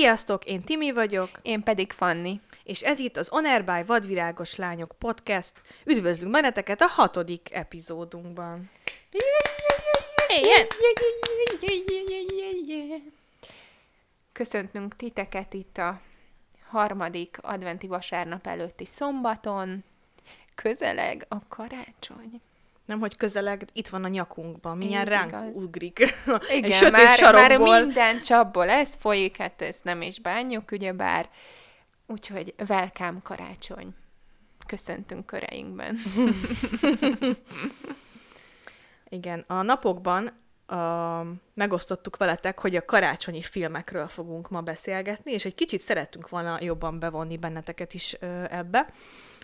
Sziasztok, én Timi vagyok, Én pedig Fanni. és ez itt az On Air by Vadvirágos Lányok podcast. Üdvözlünk benneteket a hatodik epizódunkban. Igen. Köszöntünk titeket itt a harmadik adventi vasárnap előtti szombaton. Közeleg a karácsony. Nem, hogy közeleg, itt van a nyakunkban, mindjárt Így ránk igaz. ugrik. Igen, Egy sötét már, már minden csapból ez folyik, hát ezt nem is bánjuk, ugyebár. Úgyhogy welcome karácsony. Köszöntünk köreinkben. Igen, a napokban a, megosztottuk veletek, hogy a karácsonyi filmekről fogunk ma beszélgetni, és egy kicsit szerettünk volna jobban bevonni benneteket is ö, ebbe.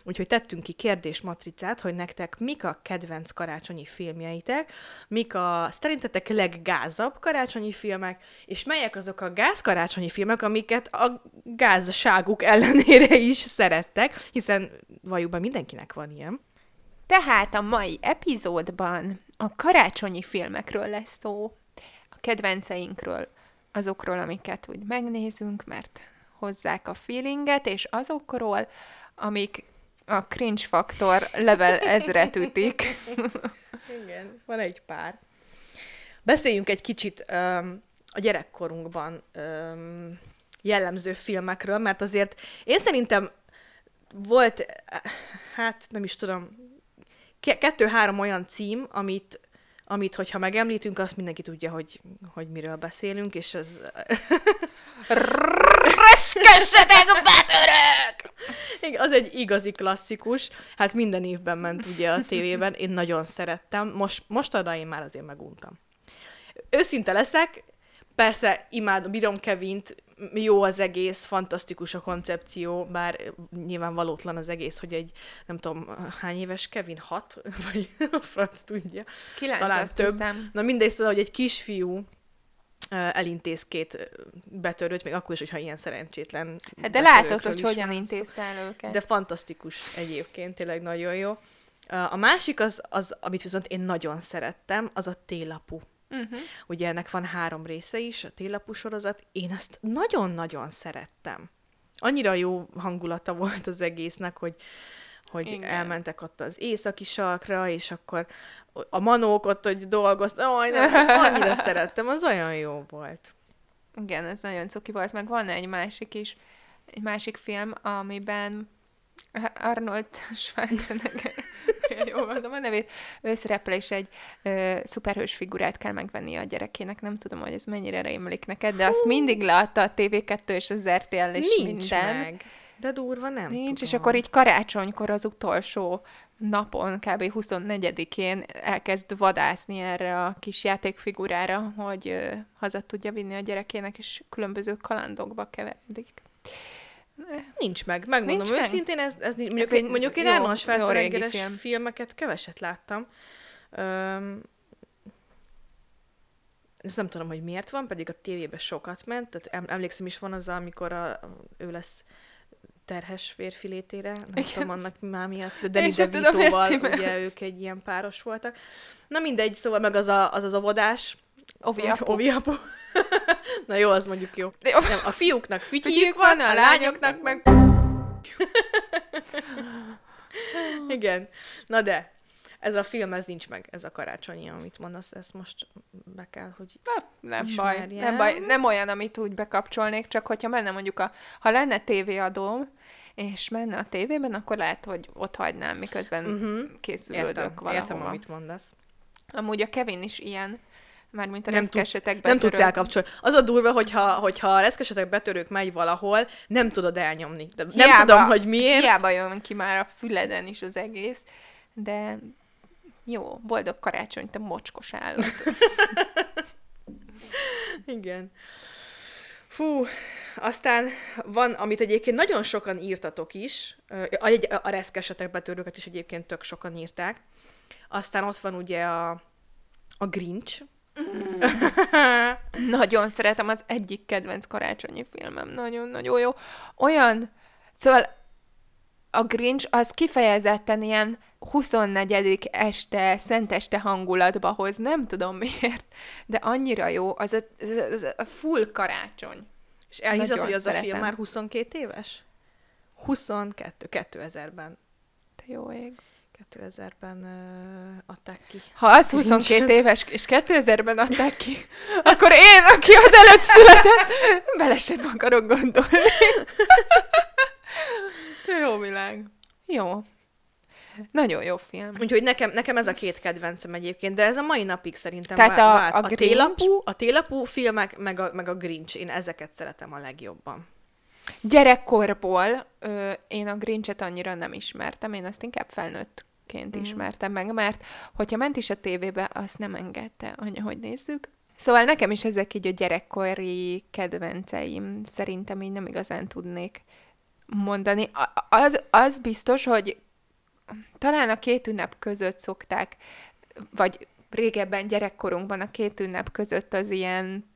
Úgyhogy tettünk ki kérdésmatricát, hogy nektek mik a kedvenc karácsonyi filmjeitek, mik a szerintetek leggázabb karácsonyi filmek, és melyek azok a gáz karácsonyi filmek, amiket a gázságuk ellenére is szerettek, hiszen be mindenkinek van ilyen. Tehát a mai epizódban a karácsonyi filmekről lesz szó, a kedvenceinkről, azokról, amiket úgy megnézünk, mert hozzák a feelinget, és azokról, amik a cringe faktor level ezret ütik. Igen, van egy pár. Beszéljünk egy kicsit um, a gyerekkorunkban um, jellemző filmekről, mert azért én szerintem volt, hát nem is tudom, ke- kettő-három olyan cím, amit, amit hogyha megemlítünk, azt mindenki tudja, hogy, hogy miről beszélünk, és ez... Reszkessetek, betörök! Igen, az egy igazi klasszikus. Hát minden évben ment ugye a tévében. Én nagyon szerettem. Most, mostanra én már azért meguntam. Őszinte leszek, persze imádom, bírom Kevint, jó az egész, fantasztikus a koncepció, bár nyilván valótlan az egész, hogy egy, nem tudom, hány éves Kevin? Hat? Vagy a franc tudja. Kilenc, Talán azt több. hiszem. Na mindegy, szóval, hogy egy kisfiú elintéz két betörőt, még akkor is, hogyha ilyen szerencsétlen Hát de látod, hogy hogyan intézte el őket. De fantasztikus egyébként, tényleg nagyon jó. A másik az, az, amit viszont én nagyon szerettem, az a télapu. Uh-huh. Ugye ennek van három része is, a télapu sorozat. Én ezt nagyon-nagyon szerettem. Annyira jó hangulata volt az egésznek, hogy, hogy Igen. elmentek ott az északi sarkra, és akkor a manók ott, hogy dolgoztak. Aj, nem, annyira szerettem, az olyan jó volt. Igen, ez nagyon cuki volt, meg van egy másik is, egy másik film, amiben Arnold Schwarzenegger, jó mondom a nevét, ő szerepel, és egy ö, szuperhős figurát kell megvenni a gyerekének. Nem tudom, hogy ez mennyire rémlik neked, de azt mindig leadta a TV2 és az RTL és Nincs minden. meg. De durva nem Nincs, és tudom. akkor így karácsonykor az utolsó napon, kb. 24-én elkezd vadászni erre a kis játékfigurára, hogy ö, haza tudja vinni a gyerekének, és különböző kalandokba keveredik. Nincs meg, megmondom Nincs meg? őszintén, ez, ez. Mondjuk, Ez egy, mondjuk én Arnold Schwarzeneggeres film. filmeket keveset láttam. Öm, ezt nem tudom, hogy miért van, pedig a tévében sokat ment, tehát em, emlékszem is van az, amikor a, ő lesz terhes férfi létére, nem Igen. tudom annak már mi a cím, Danny a DeVito-val, ugye ők egy ilyen páros voltak. Na mindegy, szóval meg az a, az, az óvodás, Ovi apu. Ovi apu. Na jó, az mondjuk jó. De. Nem, a fiúknak Fütyüjük van, a lányoknak meg... Igen. Na de, ez a film, ez nincs meg, ez a karácsonyi, amit mondasz, ezt most be kell, hogy... Na, nem baj, nem baj. Nem olyan, amit úgy bekapcsolnék, csak hogyha menne mondjuk a... Ha lenne tévéadóm, és menne a tévében, akkor lehet, hogy ott hagynám, miközben Uh-huh. készülődök Értem, valahova. értem, amit mondasz. Amúgy a Kevin is ilyen, mármint a Nem reszkesetek Nem tudsz elkapcsolni. Az a durva, hogyha, hogyha a reszkesetek betörők megy valahol, nem tudod elnyomni. De nem Hiába- tudom, hogy miért. Hiába jön ki már a füleden is az egész, de jó, boldog karácsony, te mocskos állat. Igen. Fú, aztán van, amit egyébként nagyon sokan írtatok is, a, egy- a reszkesetek betörőket is egyébként tök sokan írták. Aztán ott van ugye a, a Grinch. Nagyon szeretem, az egyik kedvenc karácsonyi filmem. Nagyon-nagyon jó. Olyan, szóval a Grinch az kifejezetten ilyen 24. este, szenteste hangulatba hoz, nem tudom miért, de annyira jó, az a, az a, full karácsony. És elhiszed, hogy az a film szeretem. már 22 éves? 22, 2000-ben. Te jó ég. 2000-ben uh, adták ki. Ha az Grinch. 22 éves, és 2000-ben adták ki, akkor én, aki az előtt született, bele sem akarok gondolni. jó világ. Jó. Nagyon jó film. Úgyhogy nekem, nekem ez a két kedvencem egyébként, de ez a mai napig szerintem Tehát vá- a- vált. a a, télapú, a télapú filmek, meg a, meg a Grinch, én ezeket szeretem a legjobban. Gyerekkorból ö, én a Grinchet annyira nem ismertem, én azt inkább felnőttként mm. ismertem meg, mert hogyha ment is a tévébe, azt nem engedte anya, hogy nézzük. Szóval nekem is ezek így a gyerekkori kedvenceim, szerintem így nem igazán tudnék mondani. Az, az biztos, hogy talán a két ünnep között szokták, vagy régebben gyerekkorunkban a két ünnep között az ilyen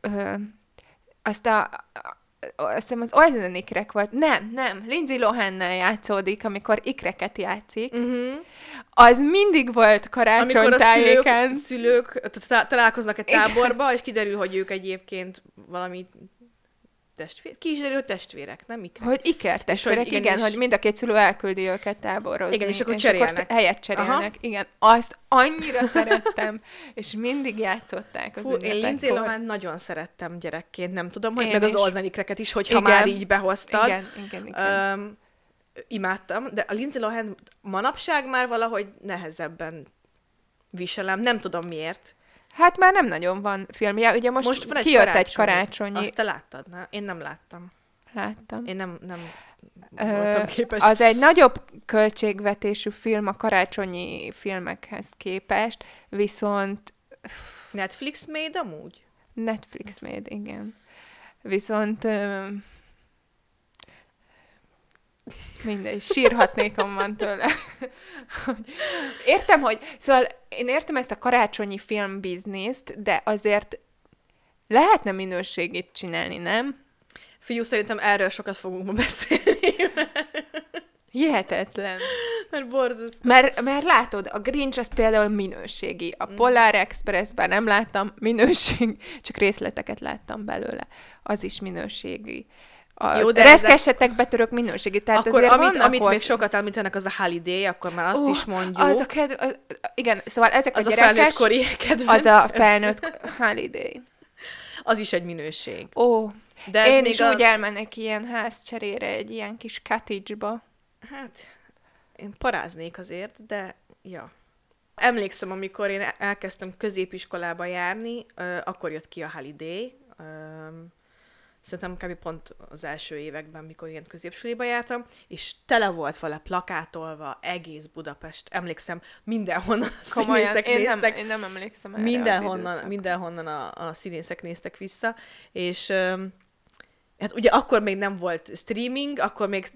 ö, azt a- azt hiszem az Olden ikrek volt. Nem, nem, Lindsay Lohannel játszódik, amikor ikreket játszik. Uh-huh. Az mindig volt Amikor karácsony a szülők, tájéken. szülők ta- találkoznak egy táborba, és kiderül, hogy ők egyébként valami testvér, ki is derül, hogy testvérek, nem ikrek. Hogy iker testvérek, igen, igen, és- hogy mind a két szülő elküldi őket táborozni. Igen, és akkor cserélnek. helyet cserélnek, Aha. igen. Azt annyira szerettem, és mindig játszották az Hú, én Lindsay. Lohan nagyon szerettem gyerekként, nem tudom, hogy Én meg az is. olzanikreket is, hogyha Igen. már így behoztad. Igen, igen, igen. Um, imádtam, de a Lindsay Lohan manapság már valahogy nehezebben viselem, nem tudom miért. Hát már nem nagyon van filmje, ugye most, Most van egy kijött karácsonyi. egy karácsonyi, Azt te láttad, ne? Én nem láttam. láttam. Én nem, nem Ö, voltam képes. Az egy nagyobb költségvetésű film a karácsonyi filmekhez képest, viszont Netflix made amúgy? Netflix made, igen. Viszont ö, mindegy, sírhatnék onnan tőle. Értem, hogy, szóval én értem ezt a karácsonyi filmbizniszt, de azért lehetne minőségét csinálni, nem? Figyú, szerintem erről sokat fogunk ma beszélni, Hihetetlen. mert borzasztó. Mert, mert látod, a Grinch az például minőségi. Mm. A Polar Expressben nem láttam minőség, csak részleteket láttam belőle. Az is minőségi. A Jó, de reszkesetek betörök minőségi. Tehát akkor azért amit, amit még sokat említenek, az a Holiday, akkor már azt Ó, is mondjuk. Az a kedv... az, igen, szóval ezek az a a gyerekes... felnőtt kori kedvenc. az a felnőtt holiday. Az is egy minőség. Ó, De én is a... úgy elmennék ilyen házcserére, egy ilyen kis cottage-ba. Hát, én paráznék azért, de ja. Emlékszem, amikor én elkezdtem középiskolába járni, akkor jött ki a Holiday. Szerintem kb. pont az első években, mikor ilyen középsuliba jártam, és tele volt vele plakátolva egész Budapest. Emlékszem, mindenhonnan a Komolyan, színészek én nem, néztek. én nem emlékszem erre mindenhonnan, mindenhonnan a, a színészek néztek vissza, és hát ugye akkor még nem volt streaming, akkor még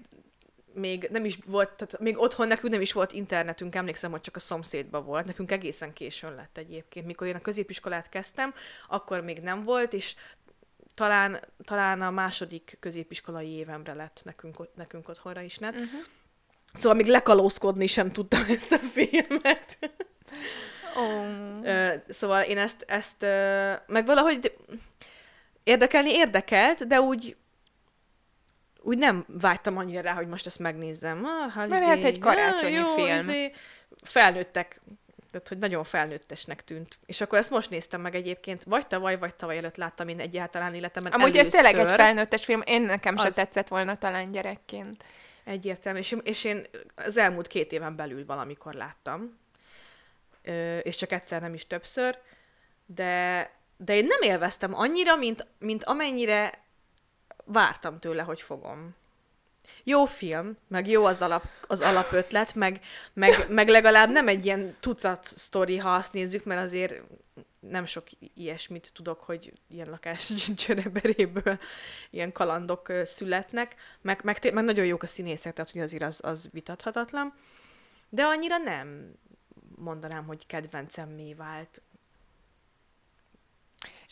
még nem is volt, tehát még otthon nekünk nem is volt internetünk, emlékszem, hogy csak a szomszédban volt. Nekünk egészen későn lett egyébként. Mikor én a középiskolát kezdtem, akkor még nem volt, és talán, talán a második középiskolai évemre lett nekünk, nekünk otthonra is net. Uh-huh. Szóval még lekalózkodni sem tudtam ezt a filmet. Oh. Szóval én ezt, ezt meg valahogy érdekelni érdekelt, de úgy úgy nem vágytam annyira rá, hogy most ezt megnézzem. Ah, holiday. Mert hát egy karácsonyi ah, jó, film. izé. Felnőttek, tehát hogy nagyon felnőttesnek tűnt. És akkor ezt most néztem meg egyébként, vagy tavaly, vagy tavaly előtt láttam én egyáltalán életemben Amúgy ez tényleg egy először. felnőttes film, én nekem se Az. tetszett volna talán gyerekként. Egyértelmű, és, és én az elmúlt két éven belül valamikor láttam, Ö, és csak egyszer, nem is többször, de, de én nem élveztem annyira, mint, mint amennyire vártam tőle, hogy fogom. Jó film, meg jó az, alap, az alapötlet, meg, meg, meg legalább nem egy ilyen tucat sztori, ha azt nézzük, mert azért nem sok ilyesmit tudok, hogy ilyen lakás csöreberéből ilyen kalandok születnek, meg, meg, meg nagyon jók a színészek, tehát hogy azért az, az vitathatatlan, de annyira nem mondanám, hogy kedvencemmé vált.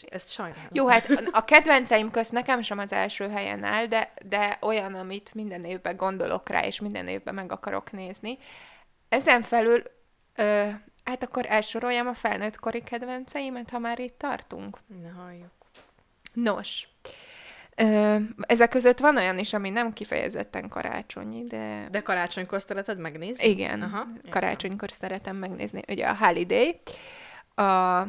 Ezt sajnálom. Jó, hát a- kedvenceim közt nekem sem az első helyen áll, de, de olyan, amit minden évben gondolok rá, és minden évben meg akarok nézni. Ezen felül, ö, hát akkor elsoroljam a felnőtt kori kedvenceimet, ha már itt tartunk. Ne halljuk. Nos, Ö, ezek között van olyan is, ami nem kifejezetten karácsonyi, de... De karácsonykor szereted megnézni? Igen, Aha, karácsonykor szeretem megnézni. Ugye a Holiday, a...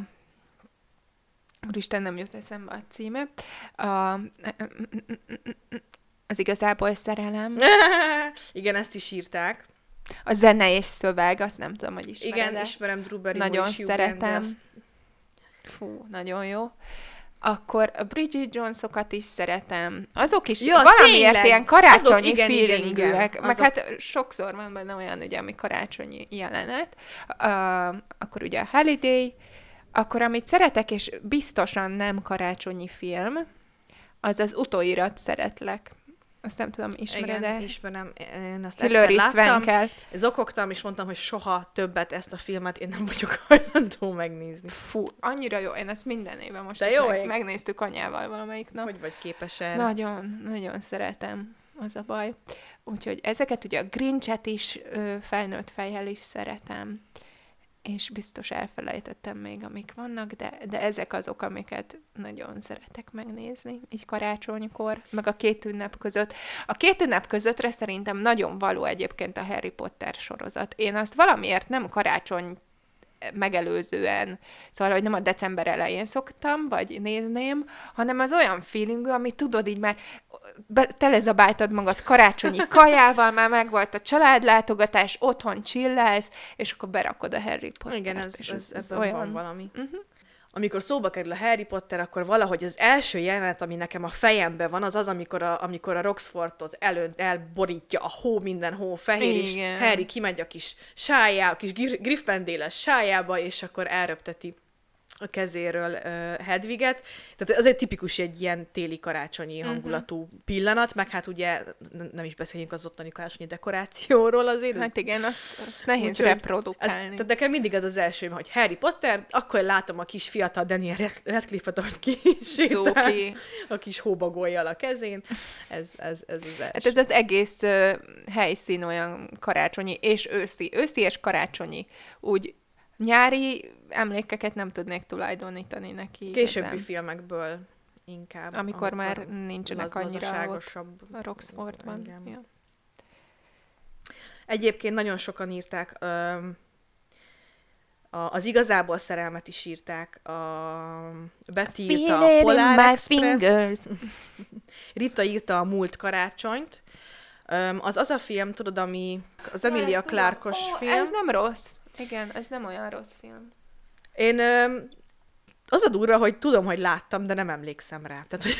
Úristen, nem jut eszembe a címe. A... Az igazából szerelem. Igen, ezt is írták. A zene és szöveg, azt nem tudom, hogy ismered Igen, ismerem Drew Nagyon Hugh szeretem. Grant, Fú, nagyon jó. Akkor a Bridget Jonesokat is szeretem. Azok is Ja, valamiért tényleg! ilyen karácsonyi Azok, igen, igen, feelingűek. igen. Meg Azok- hát sokszor van benne olyan, ugye, ami karácsonyi jelenet. Uh, akkor ugye a Holiday. Akkor amit szeretek, és biztosan nem karácsonyi film, az az utóirat szeretlek. Azt nem tudom, ismered-e? Igen, ismerem. Én azt Hilary. Swankel. Zokogtam, és mondtam, hogy soha többet ezt a filmet én nem vagyok hajlandó megnézni. Fú, annyira jó. Én ezt minden évben most De jó meg, ég. megnéztük anyával valamelyik nap. Hogy vagy képes erre? Nagyon, nagyon szeretem, az a baj. Úgyhogy ezeket ugye a Grinchet is felnőtt fejjel is szeretem, és biztos elfelejtettem még, amik vannak, de, de ezek azok, amiket nagyon szeretek megnézni, így karácsonykor, meg a két ünnep között. A két ünnep közöttre szerintem nagyon való egyébként a Harry Potter sorozat. Én azt valamiért nem karácsony megelőzően, szóval, hogy nem a december elején szoktam, vagy nézném, hanem az olyan feelingű, ami tudod, így már be, telezabáltad magad karácsonyi kajával, már megvolt a családlátogatás, otthon chillelsz, és akkor berakod a Harry Pottert. Igen, ez, és ez, ez, ez olyan... van valami. Uh-huh. Amikor szóba kerül a Harry Potter, akkor valahogy az első jelenet, ami nekem a fejemben van, az az, amikor a, amikor a Roxfortot elön, elborítja a hó, minden hó fehér, és Igen. Harry kimegy a kis sájá, a kis Gryffindéles sájába, és akkor elröpteti a kezéről uh, Hedviget. Tehát ez egy tipikus egy ilyen téli karácsonyi Mhm. hangulatú pillanat, meg hát ugye nem is beszéljünk az ottani karácsonyi dekorációról azért. Hát igen, azt, azt nehéz Úgyhogy reprodukálni. Ez, tehát nekem mindig az az első, hogy Harry Potter, akkor látom a kis fiatal Daniel Rad- Radcliffe-ot, kisétál Zóki. a kis hóbagolyjal a kezén. Ez, ez, ez az első. Hát ez az egész uh, helyszín olyan karácsonyi, és őszi. Őszi és karácsonyi. Úgy nyári emlékeket nem tudnék tulajdonítani neki. Későbbi igazán. filmekből inkább. Amikor már nincsenek annyira ott a Roxfordban. Ja. Egyébként nagyon sokan írták, a, az igazából szerelmet is írták, a Betty írta a Polar Express. Rita írta a múlt karácsonyt, az az a film, tudod, ami az Emilia. Clarkos film. Ez nem rossz. Igen, ez nem olyan rossz film. Én az a durva, hogy tudom, hogy láttam, de nem emlékszem rá. Tehát, hogy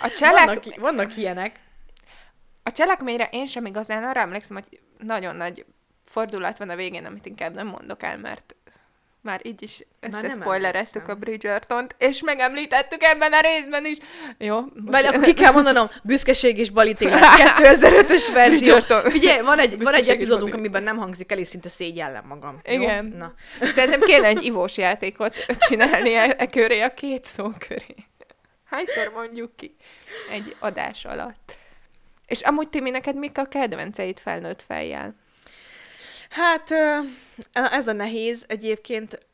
A cselek... vannak, vannak ilyenek. A cselekményre én sem igazán arra emlékszem, hogy nagyon nagy fordulat van a végén, amit inkább nem mondok el, mert már így is összespoilereztük a. Bridgertont, és megemlítettük ebben a részben is. Jó? Vagy akkor ki kell mondanom, Büszkeség és balítélet 2005-ös verzió. Figyelj, van egy, van egy epizódunk, amiben nem hangzik el, és szinte szégyellem magam. Igen. Jó? Na. Szerintem kéne egy ivós játékot csinálni e, e köré, a két szó köré. Hányszor mondjuk ki egy adás alatt? És amúgy, Timi, neked mik a kedvenceid felnőtt fejjel? Hát ez a nehéz egyébként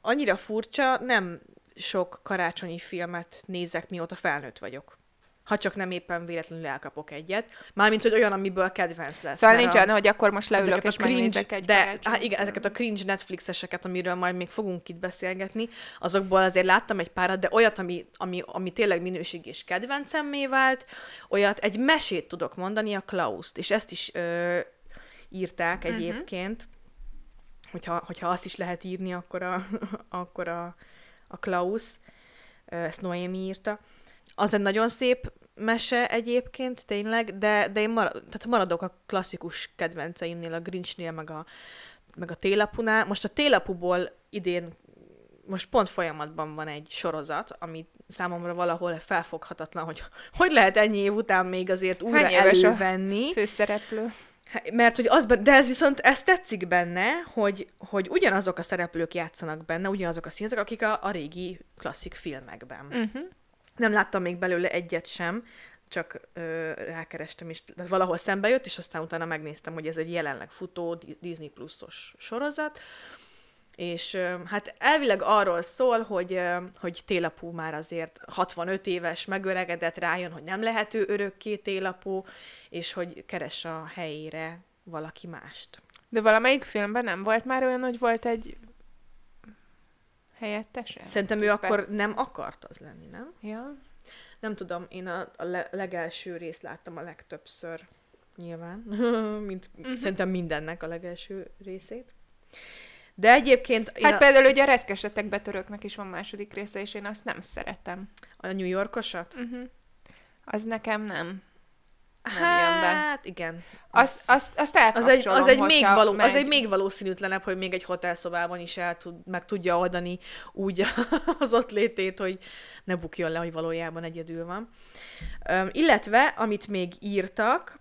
annyira furcsa, nem sok karácsonyi filmet nézek, mióta felnőtt vagyok. Ha csak nem éppen véletlenül elkapok egyet. Mármint, hogy olyan, amiből kedvenc lesz. Szóval nincs olyan, hogy akkor most leülök és megnézek egy de hát igen, ezeket a cringe Netflixeseket, amiről majd még fogunk itt beszélgetni, azokból azért láttam egy párat, de olyat, ami, ami, ami tényleg minőség és kedvencemmé vált, olyat, egy mesét tudok mondani, a Klauszt, és ezt is ö, írták Mhm. egyébként, hogyha, hogyha azt is lehet írni, akkor a, akkor a, a Klaus, ezt Noémi írta. Az egy nagyon szép mese egyébként, tényleg, de, de én marad, tehát maradok a klasszikus kedvenceimnél, a Grinchnél, meg a, meg a télapunál. Most a télapuból idén most pont folyamatban van egy sorozat, ami számomra valahol felfoghatatlan, hogy hogy lehet ennyi év után még azért újra Hány éves a elővenni. Főszereplő. Hát, Mert hogy az, de ez viszont, ez tetszik benne, hogy, hogy ugyanazok a szereplők játszanak benne, ugyanazok a színészek, akik a, a régi klasszik filmekben. Uh-huh. Nem láttam még belőle egyet sem, csak ö, rákerestem, és tehát valahol szembe jött, és aztán utána megnéztem, hogy ez egy jelenleg futó Di- Disney Plus-os sorozat, és hát elvileg arról szól, hogy, hogy télapú már azért 65 éves, megöregedett, rájön, hogy nem lehet ő örökké télapú, és hogy keres a helyére valaki mást. De valamelyik filmben nem volt már olyan, hogy volt egy helyettese? Szerintem ő akkor nem akart az lenni, nem? Ja. Nem tudom, én a, a le- legelső részt láttam a legtöbbször, nyilván, mint uh-huh. szerintem mindennek a legelső részét. De egyébként én Hát a, például ugye a reszkesetek betörőknek is van második része, és én azt nem szeretem. a New Yorkosat? Uh-huh. Az nekem nem. Nem jön be. Hát igen. Azt, azt, azt Az egy, az, egy még való, megy. az egy még valószínűtlenebb, hogy még egy hotelszobában is el tud, meg tudja oldani úgy az ott létét, hogy ne bukjon le, hogy valójában egyedül van. Um, illetve, amit még írtak,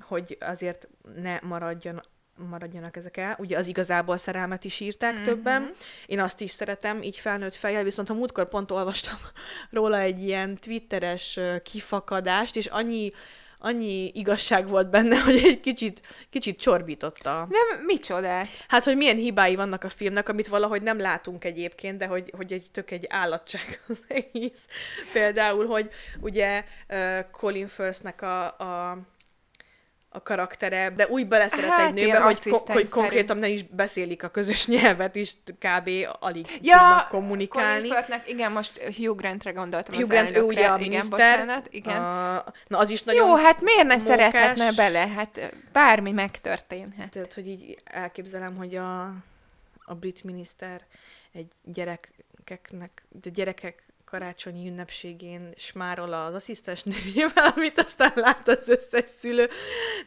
hogy azért ne maradjon, maradjanak ezek el, ugye az igazából szerelmet is írták Mhm. mm-hmm. többen. Én azt is szeretem, így felnőtt fejjel, viszont a múltkor pont olvastam róla egy ilyen twitteres kifakadást, és annyi annyi igazság volt benne, hogy egy kicsit, kicsit csorbította. De micsodát? Hát, hogy milyen hibái vannak a filmnek, amit valahogy nem látunk egyébként, de hogy, hogy egy tök egy állatság az egész. Például, hogy ugye Colin Firthnek a, a a karaktere, de úgy beleszeret Hát, egy nőbe, hogy, ko- hogy konkrétan nem is beszélik a közös nyelvet, is kb. alig Ja, tudnak kommunikálni. Colin igen, most Hugh Grantre gondoltam Hugh Grant, ő ugye a igen, miniszter. bocsánat, igen. A, na, az is nagyon Jó, hát miért ne mókás. szerethetne bele? Hát bármi megtörténhet. Tehát, hogy így elképzelem, hogy a, a brit miniszter egy gyerekeknek, de gyerekek karácsonyi ünnepségén smárol az asszisztens nőjével, amit aztán lát az összes szülő.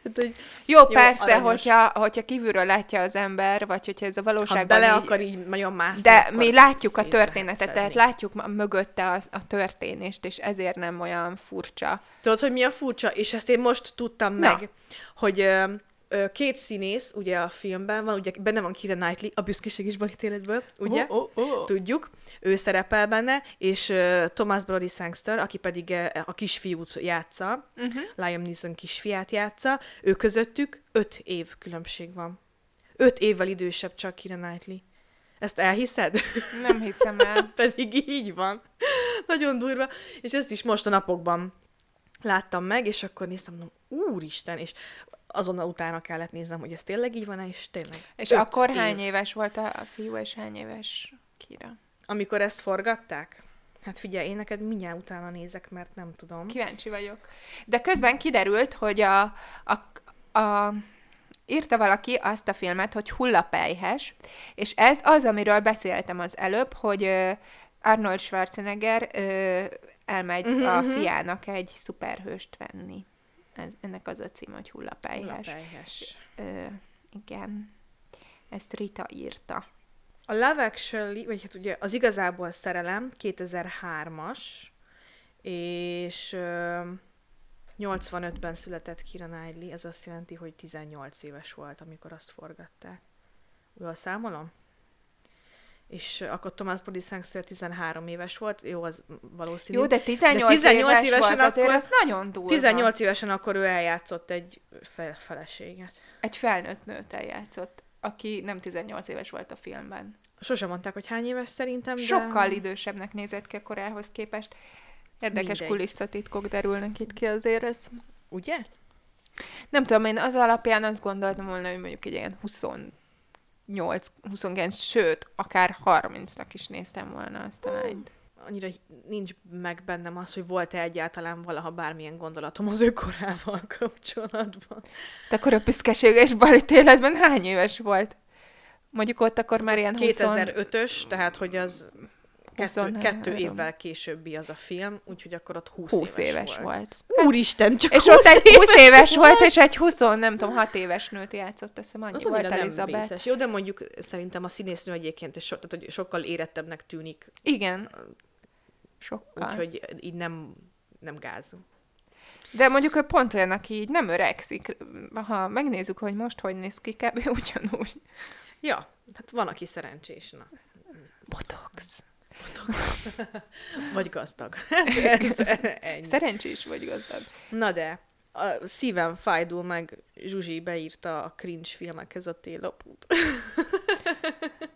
Tehát, hogy Jó, persze, aranyos. hogyha, hogyha kívülről látja az ember, vagy hogyha ez a ha valóságban bele így, akar így nagyon mászni, De mi látjuk a történetet, tehát látjuk mögötte az, a történést, és ezért nem olyan furcsa. Tudod, hogy mi a furcsa? És ezt én most tudtam Na. meg, hogy két színész, ugye a filmben van, ugye benne van Kira Knightley, a büszkeség is balítéletből, ugye? Oh, oh, oh. Tudjuk, ő szerepel benne, és uh, Thomas Brody Sangster, aki pedig uh, a kisfiút játsza, Uh-huh. Liam Neeson kisfiát játsza, ő közöttük öt év különbség van. Öt évvel idősebb csak Kira Knightley. Ezt elhiszed? Nem hiszem el. Pedig így van. Nagyon durva. És ezt is most a napokban láttam meg, és akkor néztem, mondom, úristen, és azonnal utána kellett néznem, hogy ez tényleg így van és tényleg. És öt akkor év. hány éves volt a fiú, és hány éves Kira? Amikor ezt forgatták? Hát figyelj, én neked mindjárt utána nézek, mert nem tudom. Kíváncsi vagyok. De közben kiderült, hogy a, a, a írta valaki azt a filmet, hogy hullapelyhes, és ez az, amiről beszéltem az előbb, hogy Arnold Schwarzenegger elmegy Mhm, a mhm. fiának egy szuperhőst venni. Ez, ennek az a címe, hogy. Hullapelyhes. Ö, igen. Ezt Rita írta. A Love Actually, vagy hát ugye az igazából szerelem 2003-as, és ö, 85-ben született Kira Knightley, ez azt jelenti, hogy 18 éves volt, amikor azt forgatták. Jól számolom? És akkor Thomas Brody Sangster 13 éves volt, jó, az valószínű. Jó, de 18, 18 éves évesen volt, akkor- az nagyon durva. 18 évesen akkor ő eljátszott egy fe- feleséget. Egy felnőtt nőt eljátszott, aki nem 18 éves volt a filmben. Sosem mondták, hogy hány éves szerintem, de... Sokkal idősebbnek nézett ki a korához képest. Érdekes Mindegy. kulisszatitkok derülnek itt ki azért. Ez... Ugye? Nem tudom, én az alapján azt gondoltam volna, hogy mondjuk egy ilyen 28, 29, sőt, akár 30-nak is néztem volna azt a lányt. annyira nincs meg bennem az, hogy volt-e egyáltalán valaha bármilyen gondolatom az ő korával kapcsolatban. De akkor a büszkeséges balit életben hány éves volt? Mondjuk ott akkor már Ez ilyen 20... 2005-ös, tehát hogy az kettő, 23. kettő évvel későbbi az a film, úgyhogy akkor ott 20, 20 éves, éves volt. volt. Úristen, csak És 20 ott egy 20 éves volt, és egy 20, nem tudom, 6 éves nőt játszott, azt hiszem annyi az volt Elizabeth. vészes. Jó, de mondjuk szerintem a színésznő egyébként so, tehát, hogy sokkal érettebbnek tűnik, Igen. Sokkal. úgyhogy így nem, nem gáz. De mondjuk ő pont olyan, aki így nem öregszik. Ha megnézzük, hogy most hogy néz ki, kb. ugyanúgy. Ja, hát van, aki szerencsés, na. Botox. Vagy gazdag. Ez ennyi. Szerencsés vagy gazdag. Na de, a szívem fájdul meg, Zsuzsi beírta a cringe filmekhez a télapút.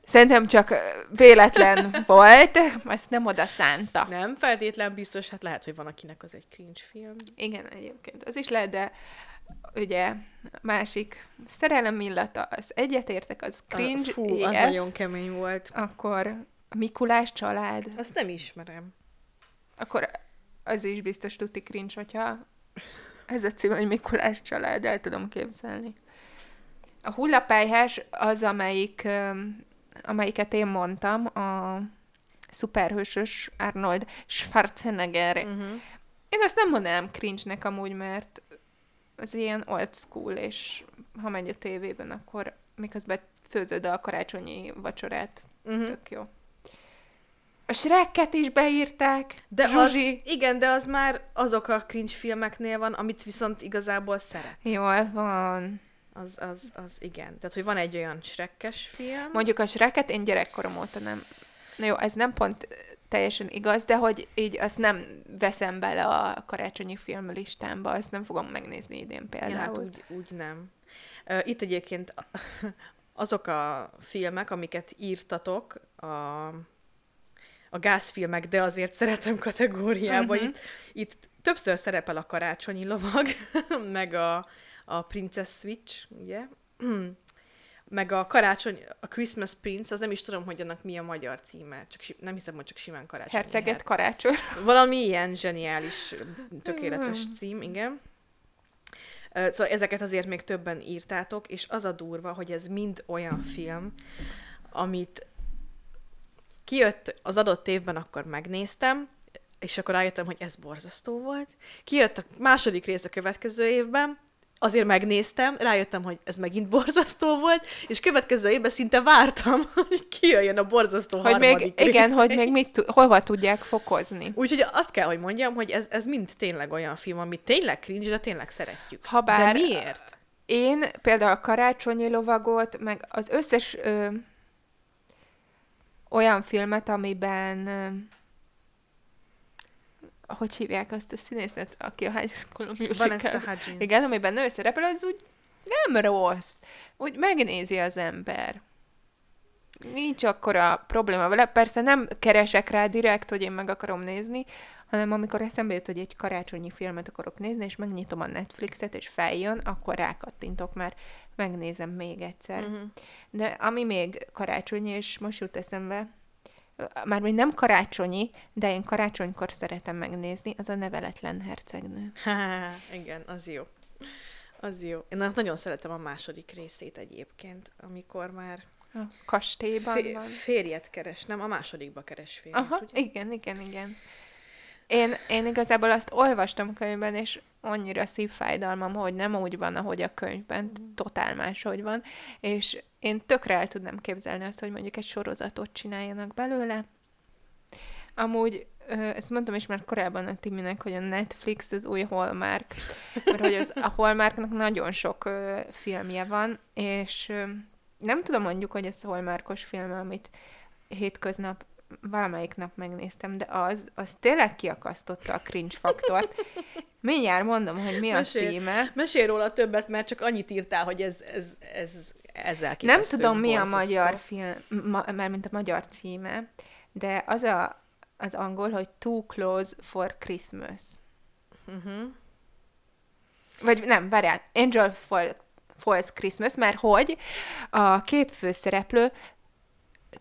Szerintem csak véletlen volt, azt nem oda szánta. Nem feltétlen biztos, hát lehet, hogy van akinek az egy cringe film. Igen, egyébként az is lehet, de ugye másik szerelem illata, az egyetértek, az cringe, Ah, Fú, az EF, nagyon kemény volt. akkor a Mikulás család, Azt nem ismerem. akkor az is biztos tuti cringe, hogyha ez a cím, hogy Mikulás család, el tudom képzelni. A hullapályhás az, amelyik, amelyiket én mondtam, a szuperhősös Arnold Schwarzenegger. Uh-huh. Én azt nem mondanám cringe-nek amúgy, mert az ilyen old school, és ha megy a tévében, akkor miközben főzöd a karácsonyi vacsorát. Uh-huh. Tök jó. A Shrekket is beírták. De az, Zsuzsi. igen, de az már azok a cringe filmeknél van, amit viszont igazából szeret. Jól van. Az, az, az igen. Tehát, hogy van egy olyan shrekkes film. Mondjuk a Shreket én gyerekkorom óta nem... Na jó, ez nem pont teljesen igaz, de hogy így azt nem veszem bele a karácsonyi film listámba, azt nem fogom megnézni idén Ja, hát például. úgy, úgy nem. Itt egyébként azok a filmek, amiket írtatok, a, a gázfilmek, de azért szeretem kategóriába. Mhm. Itt, itt többször szerepel a karácsonyi lovag, meg a, a Princess Switch, ugye? meg a karácsony, a Christmas Prince, az nem is tudom, hogy annak mi a magyar címe. Csak, nem hiszem, hogy csak simán karácsonyi. Herceget her- karácsony. Valami ilyen zseniális, tökéletes Mhm. cím, igen. Szóval ezeket azért még többen írtátok, és az a durva, hogy ez mind olyan film, amit kijött az adott évben, akkor megnéztem, és akkor rájöttem, hogy ez borzasztó volt. Kijött a második rész a következő évben, azért megnéztem, rájöttem, hogy ez megint borzasztó volt, és következő évben szinte vártam, hogy kijöjjön a borzasztó Hogy harmadik még, rész. igen, hogy még mit, tu- hova tudják fokozni. Úgyhogy azt kell, hogy mondjam, hogy ez, ez mind tényleg olyan film, amit tényleg cringe, de tényleg szeretjük. Habár- De miért? Én például a karácsonyi lovagot, meg az összes ö, olyan filmet, amiben hogy hívják azt a színészt, aki a High School Vanessa Musical. Hudgens. Igen, amiben nő szerepel, az úgy nem rossz. Úgy megnézi az ember. Nincs akkora probléma vele. Persze nem keresek rá direkt, hogy én meg akarom nézni, hanem amikor eszembe jut, hogy egy karácsonyi filmet akarok nézni, és megnyitom a Netflixet, és feljön, akkor rákattintok már, megnézem még egyszer. Uh-huh. De ami még karácsonyi, és most jut eszembe, mármint nem karácsonyi, de én karácsonykor szeretem megnézni, az a neveletlen hercegnő. igen, az jó. Az jó. Én nagyon szeretem a második részét egyébként, amikor már A kastélyban fé- van. férjet keres, nem? A másodikba keres férjet, Aha, ugye? igen, igen, igen. Én, én igazából azt olvastam könyvben, és annyira szívfájdalmam, hogy nem úgy van, ahogy a könyvben, totál máshogy van, és én tökre el tudnám képzelni azt, hogy mondjuk egy sorozatot csináljanak belőle. Amúgy, ezt mondtam is már korábban a Timinek, hogy a Netflix az új Hallmark, mert hogy az, a Hallmarknak nagyon sok ö, filmje van, és ö, nem tudom mondjuk, hogy ez a Hallmarkos film, amit hétköznap valamelyik nap megnéztem, de az, az tényleg kiakasztotta a cringe faktort. Mindjárt mondom, hogy mi a címe. Mesélj róla többet, mert csak annyit írtál, hogy ez, ez, ez ezzel Nem tudom, mi a magyar film, ma, mármint a magyar címe, de az a, az angol, hogy Too Close for Christmas. Uh-huh. Vagy nem, várjál, Angel Fall, Falls Christmas, mert hogy a két főszereplő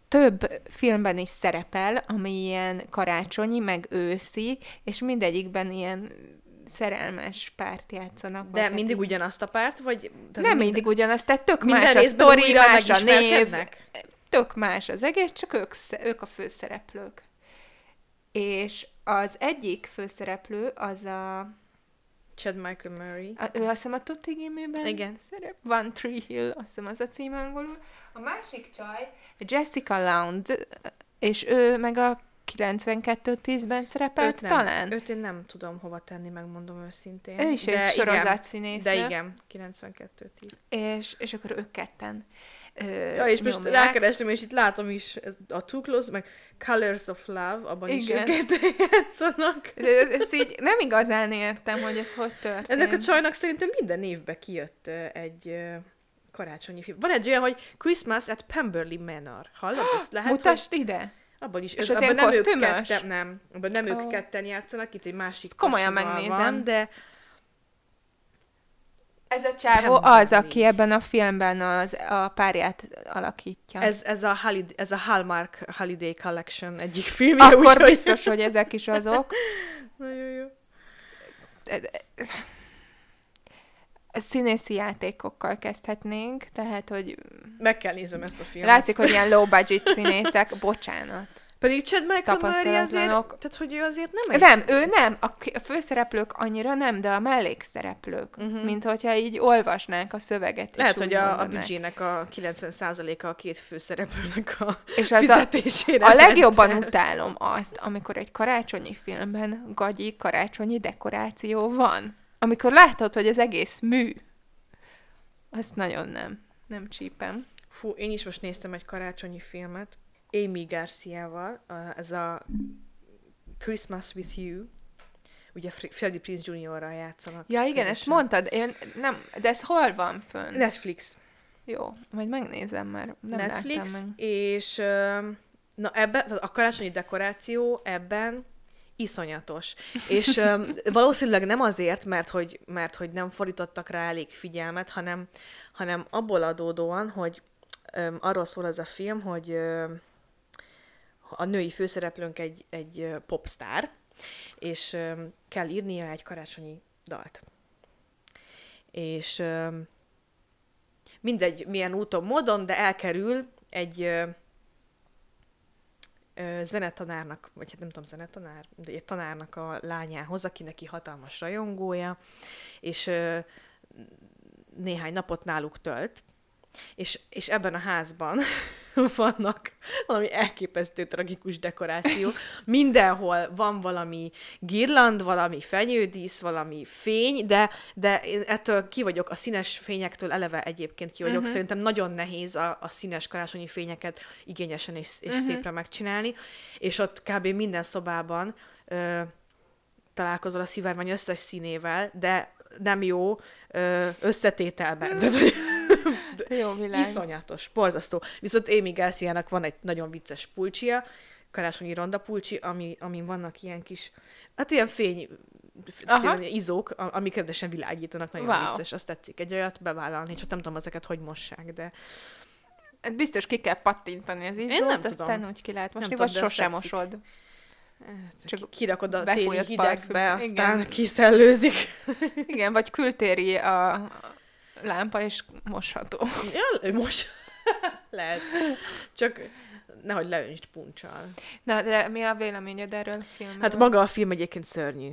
több filmben is szerepel, ami ilyen karácsonyi, meg őszi, és mindegyikben ilyen szerelmes párt játszanak. De hát mindig így- ugyanazt a párt, vagy... Nem minden- mindig ugyanaz, tehát tök más a sztori, más a név, tök más az egész, csak ők, ők a főszereplők. És az egyik főszereplő az a, Chad Michael Murray. a ő azt hiszem a Tutti Gimőben Igen. szerep, One Tree Hill, azt hiszem az a cím angolul. A másik csaj, Jessica Lound, és ő meg a 92-10-ben szerepelt Őt nem, talán. Őt én nem tudom hova tenni, megmondom őszintén. Ő is egy igen, sorozatszínésznő. De igen, 92 10 És, és akkor ők ketten ö, Ja, és most nyomják. rákerestem, és itt látom is a Too Close, meg Colors of Love, abban Igen. is őket játszanak. Ezt így nem igazán értem, hogy ez hogy történt. Ennek a csajnak szerintem minden évben kijött egy karácsonyi film. Van egy olyan, hogy Christmas at Pemberley Manor. Hallod? Ezt lehet, Mutasd hogy ide! abban is. És abban az ilyen nem ők ketten, nem. Abban nem Ó. ők ketten játszanak, itt egy másik Komolyan megnézem. Van, de Ez a csávó az, aki ebben a filmben az, a párját alakítja. ez, ez, a Holiday, ez a Hallmark Holiday Collection egyik filmje. Akkor úgyhogy- biztos, hogy ezek is azok. Nagyon jó. Színészi játékokkal kezdhetnénk, tehát, hogy Meg kell nézem ezt a filmet. látszik, hogy ilyen low budget színészek, bocsánat. Pedig Chad Michael Murray azért, tehát hogy ő azért nem egy... Nem, ő nem, a, főszereplők annyira nem, de a mellékszereplők, uh-huh. mint hogyha így olvasnánk a szöveget. Lehet, hogy a, a büdzsének a 90%-a a két főszereplőnek a És az a, a legjobban el. utálom azt, amikor egy karácsonyi filmben gagyi karácsonyi dekoráció van. Amikor látod, hogy az egész mű. Azt nagyon nem. Nem csípem. Fú, én is most néztem egy karácsonyi filmet, Amy Garcia-val, a- ez a Christmas with You, ugye Fre- Freddie Prinze Jr.-ral játszanak. Ja, igen, ezt közösen. mondtad, én nem, de ez hol van fönn? Netflix. Jó, majd megnézem, mert nem Netflix, láttam meg. és na ebben, a karácsonyi dekoráció ebben iszonyatos. És valószínűleg nem azért, mert hogy, mert hogy nem fordítottak rá elég figyelmet, hanem, hanem abból adódóan, hogy öm, arról szól ez a film, hogy a női főszereplőnk egy, egy popstar, és kell írnia egy karácsonyi dalt. És mindegy, milyen úton, módon, de elkerül egy zenetanárnak, vagy hát nem tudom, zenetanár, de egy tanárnak a lányához, aki neki hatalmas rajongója, és néhány napot náluk tölt, és, és ebben a házban vannak valami elképesztő tragikus dekorációk. Mindenhol van valami girland, valami fenyődísz, valami fény, de, de én ettől ki vagyok, a színes fényektől eleve egyébként ki vagyok. Mhm. Uh-huh. Szerintem nagyon nehéz a, a színes karácsonyi fényeket igényesen és, és Mhm. uh-huh. szépre megcsinálni, és ott kb. minden szobában ö, találkozol a szivárvány összes színével, de nem jó ö, összetételben. Tehát, hogy jó világ. Iszonyatos, borzasztó. Viszont Amy Garcia-nak van egy nagyon vicces pulcsia, karácsonyi ronda pulcsi, ami, amin vannak ilyen kis, hát ilyen fény, Aha. izók, amik rendesen világítanak, nagyon Wow. vicces, azt tetszik egy olyat bevállalni, csak nem tudom ezeket hogy mossák, de Hát biztos ki kell pattintani az izzót, nem aztán tudom. úgy ki lehet mosni, vagy sosem mosod. csak Csak kirakod a téli hidegbe, parfüm. aztán Igen. kiszellőzik. Igen, vagy kültéri a lámpa, és mosható. Ja, most lehet. Csak nehogy leöntsd puncsal. Na, de mi a véleményed erről a filmről? Hát maga a film egyébként szörnyű.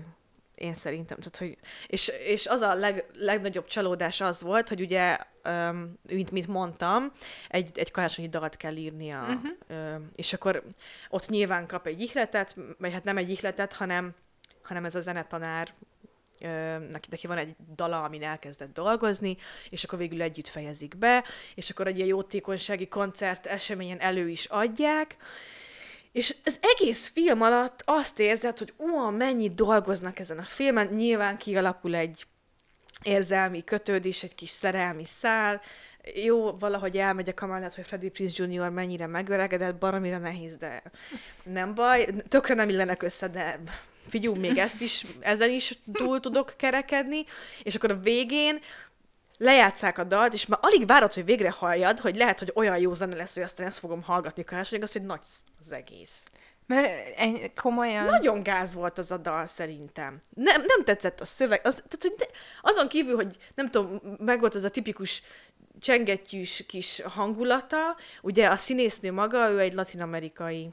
Én szerintem. Tehát, hogy, és, és az a leg, legnagyobb csalódás az volt, hogy ugye, um, mint, mint mondtam, egy, egy karácsonyi dalt kell írnia, uh-huh. és akkor ott nyilván kap egy ihletet, vagy hát nem egy ihletet, hanem, hanem ez a zenetanár, neki, neki van egy dala, amin elkezdett dolgozni, és akkor végül együtt fejezik be, és akkor egy ilyen jótékonysági koncert eseményen elő is adják, és az egész film alatt azt érzed, hogy ó, mennyit dolgoznak ezen a filmen, nyilván kialakul egy érzelmi kötődés, egy kis szerelmi szál, jó, valahogy elmegyek amellett, hogy Freddie Prinze Jr. mennyire megöregedett, baromira nehéz, de nem baj, tökre nem illenek össze, de figyú, még ezt is, ezen is túl tudok kerekedni, és akkor a végén lejátszák a dalt, és már alig várod, hogy végre halljad, hogy lehet, hogy olyan jó zene lesz, hogy aztán ezt fogom hallgatni karácsonyig, azt, hogy nagy az egész. Mert ennyi, komolyan... Nagyon gáz volt az a dal szerintem. Nem, nem tetszett a szöveg. Az, tehát, hogy ne, azon kívül, hogy nem tudom, meg volt az a tipikus csengettyűs kis hangulata. Ugye a színésznő maga, ő egy latinamerikai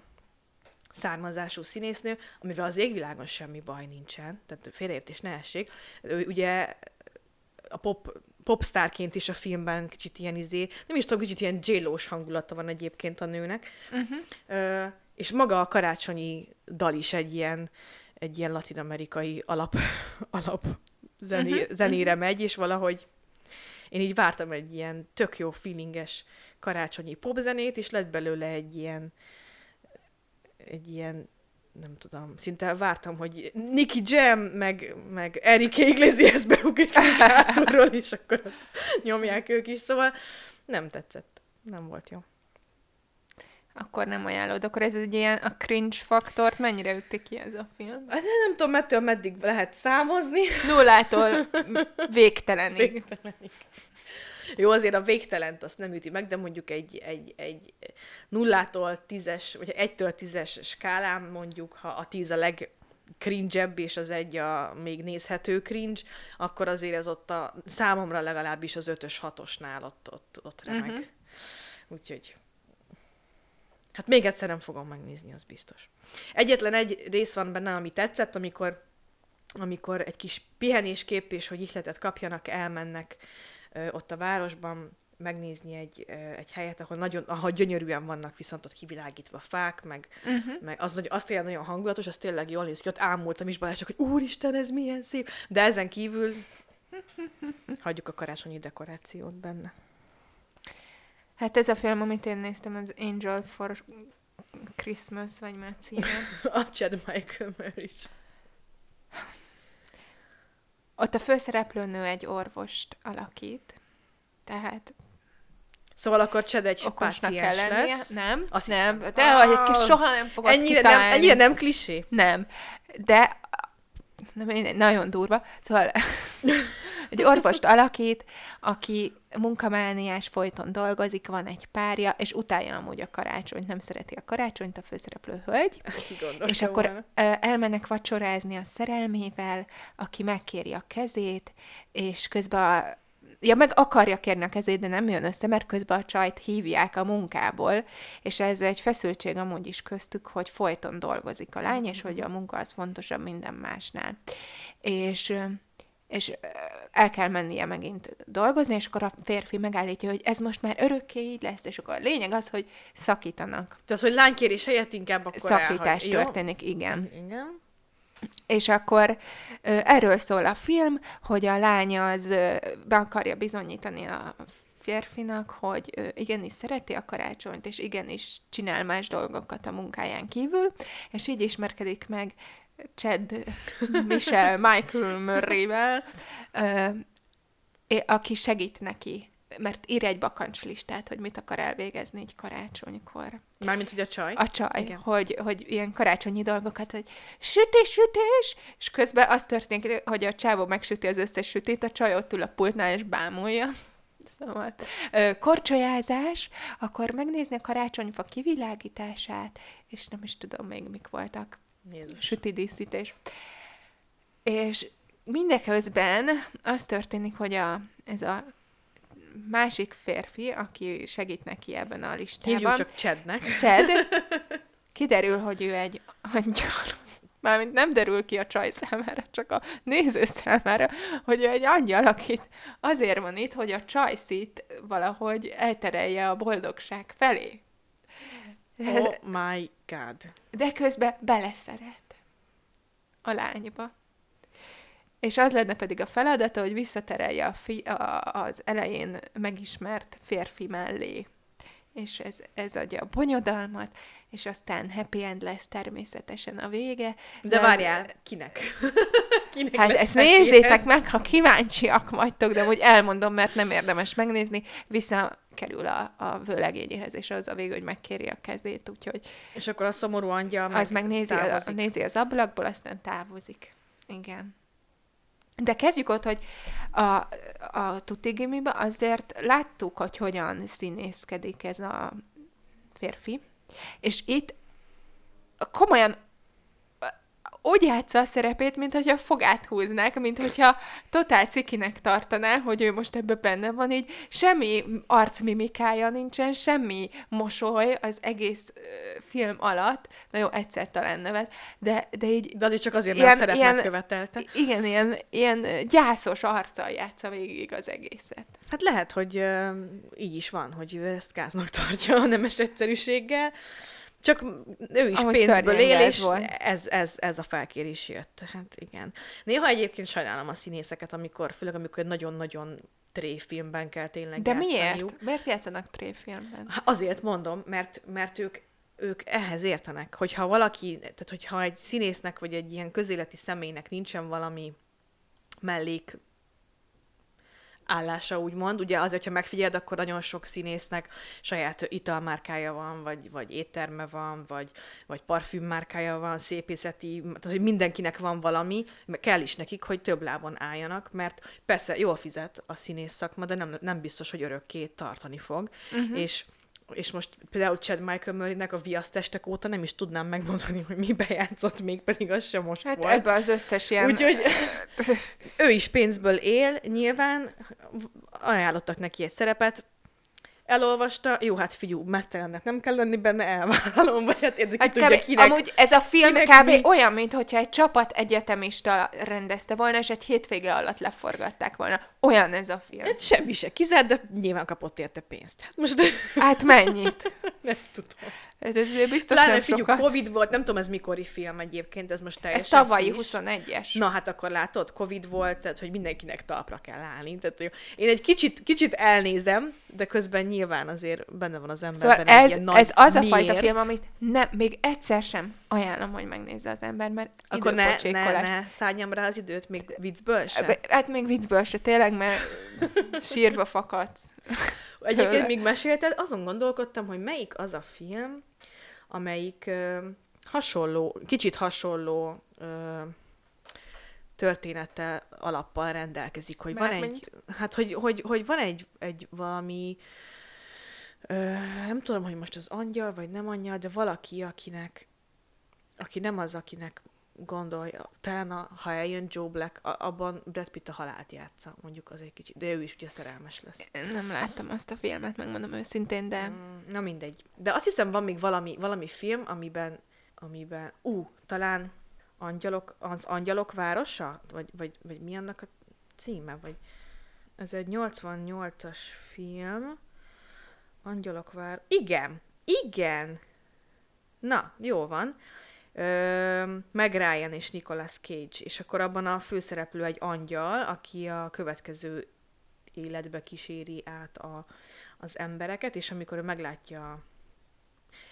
származású színésznő, amivel az égvilágon semmi baj nincsen, tehát félreértés ne essék. Ő ugye a pop, popstárként is a filmben kicsit ilyen izé, nem is tudom, kicsit ilyen j hangulata van egyébként a nőnek. Uh-huh. Ö, és maga a karácsonyi dal is egy ilyen, egy ilyen latinamerikai alap, alap zené, Mhm, uh-huh, zenére megy, és valahogy én így vártam egy ilyen tök jó feelinges karácsonyi popzenét, és lett belőle egy ilyen egy ilyen nem tudom, szinte vártam, hogy Nicky Jam, meg, meg Eric Iglesias beugrik hátulról, és akkor ott nyomják ők is, szóval nem tetszett. Nem volt jó. Akkor nem ajánlod. Akkor ez egy ilyen, a cringe faktort mennyire ütti ki ez a film? Hát nem tudom, mettől meddig lehet számozni. Nullától végtelenig. Végtelenig. Jó, azért a végtelent azt nem üti meg, de mondjuk egy, egy, egy nullától tízes, vagy egytől tízes skálán mondjuk, ha a tíz a leg cringe és az egy a még nézhető cringe, akkor azért ez ott a számomra legalábbis az ötös hatosnál ott, ott, ott remeg. Uh-huh. Úgyhogy hát még egyszer nem fogom megnézni, az biztos. Egyetlen egy rész van benne, ami tetszett, amikor amikor egy kis pihenéskép és hogy ihletet kapjanak, elmennek ott a városban megnézni egy, egy helyet, ahol nagyon, ahol gyönyörűen vannak viszont ott kivilágítva fák, meg, uh-huh. meg az, az tényleg nagyon hangulatos, az tényleg jól néz ki. Ott ámultam is Balázs, csak, hogy úristen, ez milyen szép. De ezen kívül hagyjuk a karácsonyi dekorációt benne. Hát ez a film, amit én néztem, az Angel for Christmas, vagy már címe. a Chad Michael Murray. Ott a főszereplőnő egy orvost alakít, tehát Szóval akkor Chad egy okosnak kell páciens lennie. lesz. Nem, Azt nem. De hogy egy kis Ah, soha nem fogod Ennyire nem, kitalálni. ennyire nem klisé? Nem. De mindegy, nagyon durva. Szóval egy orvost alakít, aki munkamániás, folyton dolgozik, van egy párja, és utálja amúgy a karácsonyt, nem szereti a karácsonyt, a főszereplő hölgy. Ki gondolta És akkor volna? elmennek vacsorázni a szerelmével, aki megkéri a kezét, és közben a, Ja, meg akarja kérni a kezét, de nem jön össze, mert közben a csajt hívják a munkából, és ez egy feszültség amúgy is köztük, hogy folyton dolgozik a lány, és hogy a munka az fontosabb minden másnál. És és el kell mennie megint dolgozni, és akkor a férfi megállítja, hogy ez most már örökké így lesz, és akkor a lényeg az, hogy szakítanak. Tehát, hogy lánykérés helyett inkább akkor Szakítás elhagy- jó? történik, igen. Igen. És akkor erről szól a film, hogy a lány az be akarja bizonyítani a férfinak, hogy igenis szereti a karácsonyt, és igenis csinál más dolgokat a munkáján kívül, és így ismerkedik meg Chad Michelle Michael Murray-vel, aki segít neki, mert ír egy bakancslistát, hogy mit akar elvégezni egy karácsonykor Mármint, hogy a csaj. a csaj, Igen. hogy, hogy ilyen karácsonyi dolgokat, hogy sütés, sütés, és közben az történik, hogy a csávó megsüti az összes sütét, a csaj ott ül a pultnál és bámulja. Szóval korcsolyázás, akkor megnézni a karácsonyfa kivilágítását, és nem is tudom még mik voltak. Jézus. Süti díszítés. És mindeközben az történik, hogy a, ez a másik férfi, aki segít neki ebben a listában, Hívjuk csak Chadnek. Chad, kiderül, hogy ő egy angyal. Mármint nem derül ki a csaj számára, csak a néző számára, hogy ő egy angyal, akit azért van itt, hogy a csajszit valahogy elterelje a boldogság felé. Oh my god. De közben beleszeret a lányba. És az lenne pedig a feladata, hogy visszaterelje a fi- a, az elején megismert férfi mellé. És ez, ez adja a bonyodalmat, és aztán happy end lesz természetesen a vége. De az- várjál, kinek? Kinek Hát ezt nézzétek end? meg, ha kíváncsiak vagytok, de úgy elmondom, mert nem érdemes megnézni, visszakerül a, a vőlegényéhez, és az a végül, hogy megkéri a kezét, úgyhogy És akkor a szomorú angyal az meg nézi, a, nézi az ablakból, aztán távozik. Igen. De kezdjük ott, hogy a, a Tutigimiben azért láttuk, hogy hogyan színészkedik ez a férfi, és itt komolyan úgy játsza a szerepét, mint hogyha fogát húznák, mint hogyha totál cikinek tartaná, hogy ő most ebbe benne van, így semmi arcmimikája nincsen, semmi mosoly az egész ö, film alatt, na jó, egyszer talán nevet, de, de így De az is csak azért, Ilyen- mert a szerep ilyen- megkövetelte. igen, ilyen, ilyen gyászos arccal játsza végig az egészet. Hát lehet, hogy uh, így is van, hogy ő ezt gáznak tartja a nemes egyszerűséggel. Csak ő is Amúgy pénzből él, és volt. ez, ez, ez a felkérés jött. Hát igen. Néha egyébként sajnálom a színészeket, amikor, főleg amikor nagyon-nagyon tréfilmben kell tényleg De játszaniuk. miért? Miért játszanak tréfilmben? Azért mondom, mert, mert ők ők ehhez értenek, hogyha valaki, tehát hogyha egy színésznek, vagy egy ilyen közéleti személynek nincsen valami mellék állása, úgymond. Ugye azért, ha megfigyeld, akkor nagyon sok színésznek saját italmárkája van, vagy, vagy étterme van, vagy, vagy parfümmárkája van, szépészeti, tehát hogy mindenkinek van valami, kell is nekik, hogy több lábon álljanak, mert persze jól fizet a színész szakma, de nem, nem biztos, hogy örökké tartani fog. Uh-huh. És és most például Chad Michael Murray-nek a viasztestek óta nem is tudnám megmondani, hogy mi bejátszott még, pedig az sem most hát volt. ebbe az összes ilyen... Úgyhogy ő is pénzből él, nyilván ajánlottak neki egy szerepet, elolvasta, jó, hát figyú, mesztelennek nem kell lenni benne, elvállalom, vagy hát érdekel, hát tudja, kinek, Amúgy ez a film kb. Mi? olyan, mintha egy csapat egyetemista rendezte volna, és egy hétvége alatt leforgatták volna. Olyan ez a film. Hát semmi se kizárt, de nyilván kapott érte pénzt. Hát most... Hát mennyit? nem tudom. Hát ez biztos Lára, nem figyelj, sokat. Covid volt, nem tudom, ez mikori film egyébként, ez most teljesen Ez tavalyi friss. 21-es. Na hát akkor látod, Covid volt, tehát hogy mindenkinek talpra kell állni. Tehát, hogy én egy kicsit, kicsit elnézem, de közben nyilván azért benne van az emberben Szóval egy ez, ilyen nagy ez az a miért. fajta film, amit nem, még egyszer sem ajánlom, hogy megnézze az ember, mert Akkor ne, ne, ne szálljam rá az időt, még viccből se. Be- Hát még viccből se, tényleg, mert sírva fakadsz. Egyébként még mesélted, azon gondolkodtam, hogy melyik az a film, amelyik hasonló, kicsit hasonló ö, történettel, alappal rendelkezik, hogy van Mármint? egy, hát hogy, hogy, hogy van egy, egy valami, ö, nem tudom, hogy most az angyal, vagy nem angyal, de valaki, akinek, aki nem az, akinek gondolja, talán a, ha eljön Joe Black, a, abban Brad Pitt a halált játsza, mondjuk az egy kicsit, de ő is ugye szerelmes lesz. Nem láttam azt a filmet, megmondom őszintén, de Mm, Na mindegy. De azt hiszem van még valami, valami film, amiben, amiben, ú, talán angyalok, az Angyalok városa? Vagy, vagy, vagy mi annak a címe? Vagy ez egy 88-as film. Angyalok vár... Igen! Igen! Na, jó van. Meg Ryan és Nicolas Cage, és akkor abban a főszereplő egy angyal, aki a következő életbe kíséri át a, az embereket, és amikor ő meglátja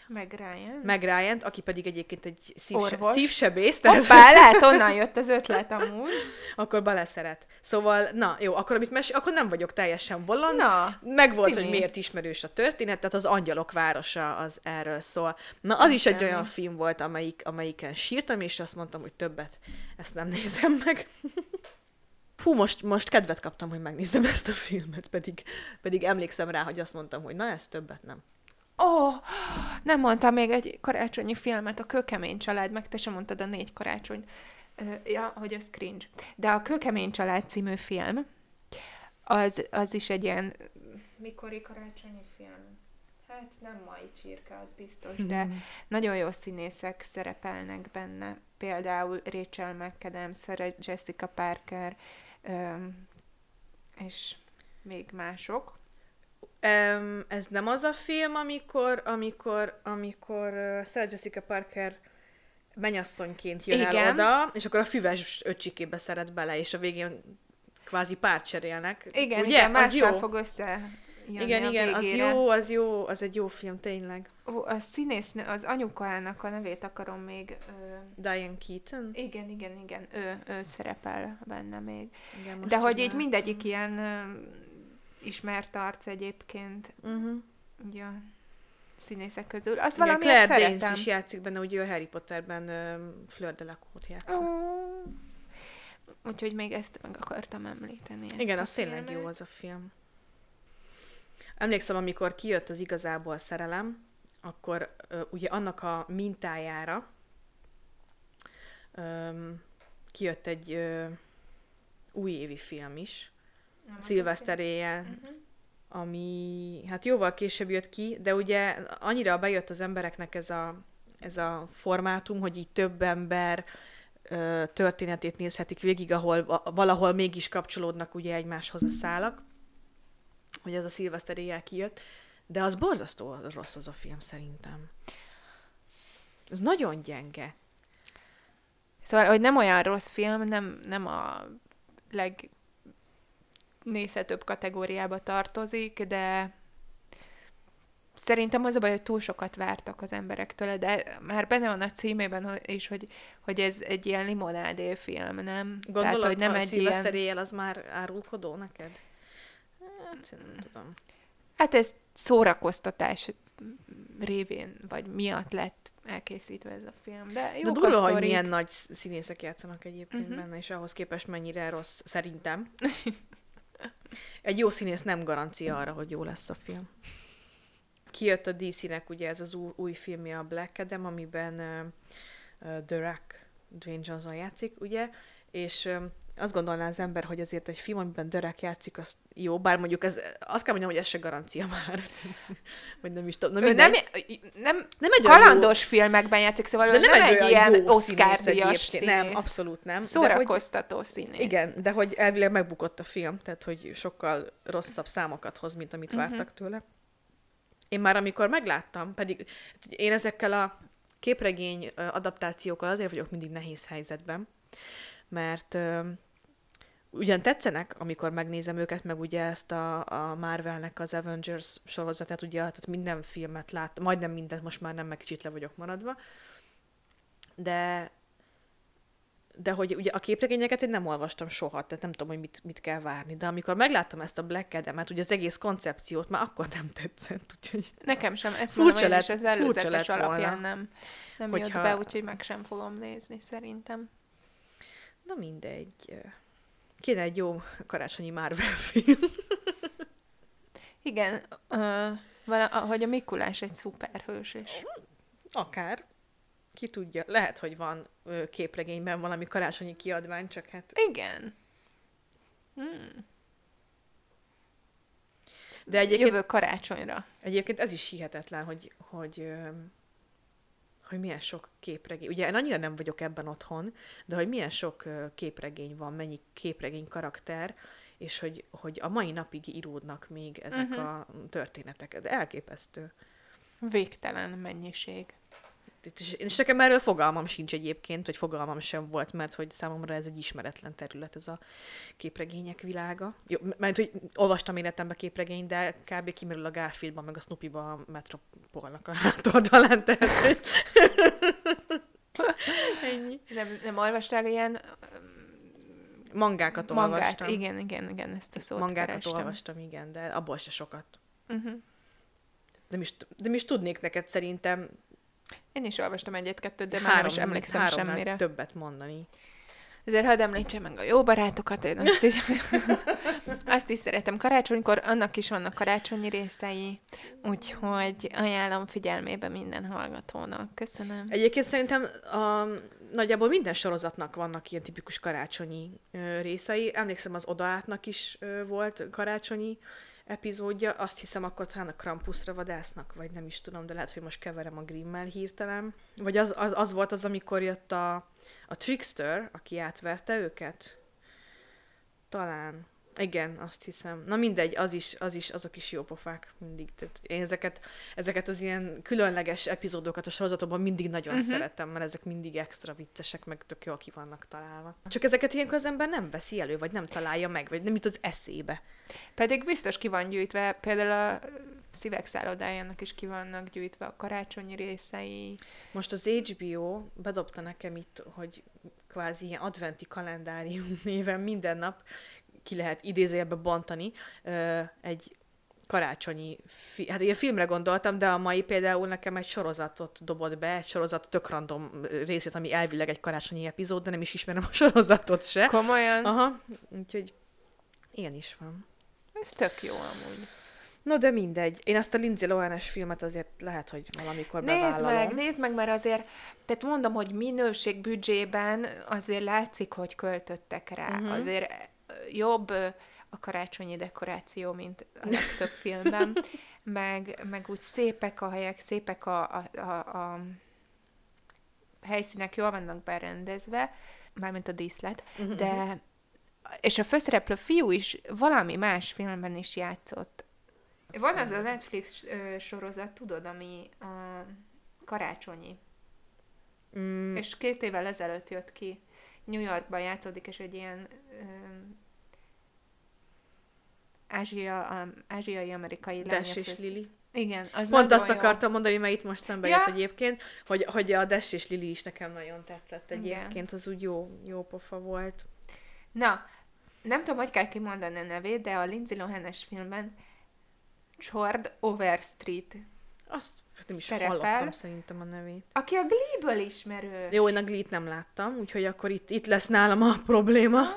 meg Ryan. meg ryan aki pedig egyébként egy szívse, szívsebész, tehát Hoppá, lehet onnan jött az ötlet amúgy. akkor beleszeret. Szóval, na jó, akkor amit mes- akkor nem vagyok teljesen bolond. Na, Meg volt, Timi. hogy miért ismerős a történet, tehát az Angyalok városa az erről szól. Na, az is egy olyan film volt, amelyik, amelyiken sírtam, és azt mondtam, hogy többet ezt nem nézem meg. Fú, most, most kedvet kaptam, hogy megnézem ezt a filmet, pedig, pedig emlékszem rá, hogy azt mondtam, hogy na, ez többet nem. Ó, oh, nem mondtam még egy karácsonyi filmet, a Kőkemény család, meg te sem mondtad a négy karácsonyt. Ö, ja, hogy az cringe. De a Kőkemény család című film, az, az is egy ilyen mikori karácsonyi film. Hát nem mai csirke, az biztos, de nagyon jó színészek szerepelnek benne. Például Rachel McAdams, Jessica Parker, és még mások. Um, ez nem az a film, amikor, amikor, amikor uh, Sarah Jessica Parker menyasszonyként jön el Igen. oda, és akkor a füves öcsikébe szeret bele, és a végén kvázi párt cserélnek. Igen, Ugye? igen, Az mással jó. fog össze Igen, igen, az jó, az jó, az egy jó film, tényleg. Ó, a színésznő, az anyukának a nevét akarom még. Ö, Diane Keaton? igen, igen, igen, ő, ő szerepel benne még. Igen, De hogy így mindegyik ilyen ö, ismert arc egyébként, Uh-huh. ugye a színészek közül. Azt valamiért Claire szeretem. Danes is játszik benne, ugye a Harry Potterben um, Fleur de la Court játszik. Ó. Úgyhogy még ezt meg akartam említeni. Igen, a az tényleg filmet. jó az a film. Emlékszem, amikor kijött az igazából szerelem, akkor ö, ugye annak a mintájára öm, kijött egy ö, újévi film is, Szilveszter éjjel, Mhm. ami hát jóval később jött ki, de ugye annyira bejött az embereknek ez a, ez a formátum, hogy így több ember ö, történetét nézhetik végig, ahol va- valahol mégis kapcsolódnak ugye egymáshoz a szálak, hogy ez a szilveszter éjjel kijött, de az borzasztó rossz az a film szerintem. Ez nagyon gyenge. Szóval, hogy nem olyan rossz film, nem, nem a leg nézhetőbb kategóriába tartozik, de Szerintem az a baj, hogy túl sokat vártak az emberektől, de már benne van a címében is, hogy, hogy ez egy ilyen limonádé film, nem? Gondolod, Tehát, hogy nem a egy ilyen... éjjel az már árulkodó neked? Hát, nem tudom. Hát ez szórakoztatás révén, vagy miatt lett elkészítve ez a film. De jó De durva, hogy milyen nagy színészek játszanak egyébként uh-huh. benne, és ahhoz képest mennyire rossz, szerintem. Egy jó színész nem garancia arra, hogy jó lesz a film. Kijött a DC-nek ugye ez az új, új filmje, a Black Adam, amiben uh, The Rock, Dwayne Johnson játszik, ugye, és uh, azt gondolná az ember, hogy azért egy film, amiben Dörek játszik, az jó, bár mondjuk ez, azt kell mondjam, hogy ez se garancia már. Vagy nem is tudom. Nem, nem, nem, nem egy kalandos jó... filmekben játszik, szóval de nem, nem egy, egy ilyen Oscar-díjas színész. Nem, abszolút nem. Szórakoztató hogy, színész. Igen, de hogy elvileg megbukott a film, tehát hogy sokkal rosszabb számokat hoz, mint amit uh-huh. vártak tőle. Én már amikor megláttam, pedig én ezekkel a képregény adaptációkkal azért vagyok mindig nehéz helyzetben, mert ugyan tetszenek, amikor megnézem őket, meg ugye ezt a, a Marvelnek az Avengers sorozatát, ugye tehát minden filmet lát, majdnem mindent, most már nem, meg kicsit le vagyok maradva, de de hogy ugye a képregényeket én nem olvastam soha, tehát nem tudom, hogy mit, mit kell várni. De amikor megláttam ezt a Black Adam-et, ugye az egész koncepciót, már akkor nem tetszett, úgyhogy... Nekem sem, ezt furcsa lett, az előzetes alapján volna, nem, nem hogyha... jött be, úgyhogy meg sem fogom nézni, szerintem. Na mindegy. Kéne egy jó karácsonyi Marvel film. Igen, uh, van, hogy a Mikulás egy szuperhős is. Akár. Ki tudja. Lehet, hogy van ö, képregényben valami karácsonyi kiadvány, csak hát... Igen. Hmm. De egyébként... Jövő karácsonyra. Egyébként ez is hihetetlen, hogy, hogy hogy milyen sok képregény, ugye én annyira nem vagyok ebben otthon, de hogy milyen sok képregény van, mennyi képregény karakter, és hogy, hogy a mai napig íródnak még ezek uh-huh. a történetek. Ez elképesztő. Végtelen mennyiség. És, és nekem erről fogalmam sincs egyébként, vagy fogalmam sem volt, mert hogy számomra ez egy ismeretlen terület, ez a képregények világa. Jó, mert hogy olvastam életemben képregényt, de kb. kimerül a Garfieldban, meg a Snoopyban a Metropolnak a hátoldalán, tehát Ennyi. Nem, nem olvastál ilyen Mangákat Mangát, olvastam. igen, igen, igen, ezt a szót Mangákat kerestem. olvastam, igen, de abból se sokat. Uh-huh. De, is, de is tudnék neked szerintem én is olvastam egyet-kettőt, de három, már nem is emlékszem három, semmire. többet mondani. Ezért hadd említsem meg a jó barátokat, én azt is, azt is szeretem. Karácsonykor annak is vannak karácsonyi részei, úgyhogy ajánlom figyelmébe minden hallgatónak. Köszönöm. Egyébként szerintem a, nagyjából minden sorozatnak vannak ilyen tipikus karácsonyi ö, részei. Emlékszem, az Odaátnak is ö, volt karácsonyi epizódja, azt hiszem akkor talán a Krampusra vadásznak, vagy nem is tudom, de lehet, hogy most keverem a Grimmel hirtelen. Vagy az, az, az volt az, amikor jött a, a Trickster, aki átverte őket? Talán. Igen, azt hiszem. Na mindegy, az is, az is, azok is jó pofák mindig. Tehát én ezeket, ezeket az ilyen különleges epizódokat a sorozatokban mindig nagyon uh-huh. szeretem, mert ezek mindig extra viccesek, meg tök jól ki vannak találva. Csak ezeket ilyenkor az ember nem veszi elő, vagy nem találja meg, vagy nem jut az eszébe. Pedig biztos ki van gyűjtve, például a szívek szállodájának is ki vannak gyűjtve a karácsonyi részei. Most az HBO bedobta nekem itt, hogy kvázi ilyen adventi kalendárium néven minden nap ki lehet idézőjelbe bontani egy karácsonyi, fi- hát én filmre gondoltam, de a mai például nekem egy sorozatot dobott be, egy sorozat tök random részét, ami elvileg egy karácsonyi epizód, de nem is ismerem a sorozatot se. Komolyan? Aha, úgyhogy ilyen is van. Ez tök jó amúgy. No, de mindegy. Én azt a Lindsay lohan filmet azért lehet, hogy valamikor nézd bevállalom. meg, nézd meg, mert azért, tehát mondom, hogy minőség büdzsében azért látszik, hogy költöttek rá. Uh-huh. Azért jobb a karácsonyi dekoráció, mint a legtöbb filmben, meg, meg úgy szépek a helyek, szépek a, a, a, a helyszínek, jól vannak berendezve, mármint a díszlet, uh-huh. de és a főszereplő fiú is valami más filmben is játszott. Van az a Netflix sorozat, tudod, ami a karácsonyi. Mm. És két évvel ezelőtt jött ki. New Yorkban játszódik, és egy ilyen ázsia, a, ázsiai-amerikai Dash és Lili. Igen, az Pont azt jó. akartam mondani, mert itt most szembe Ja. jött egyébként, hogy, hogy a Dash és Lili is nekem nagyon tetszett Igen. egyébként, az úgy jó, jó pofa volt. Na, nem tudom, hogy kell kimondani a nevét, de a Lindsay Lohan-es filmben Chord Overstreet, Azt nem is Szerepel. hallottam szerintem a nevét. aki a Glee-ből ismerő. Jó, én a Glee-t nem láttam, úgyhogy akkor itt, itt lesz nálam a probléma, Ah,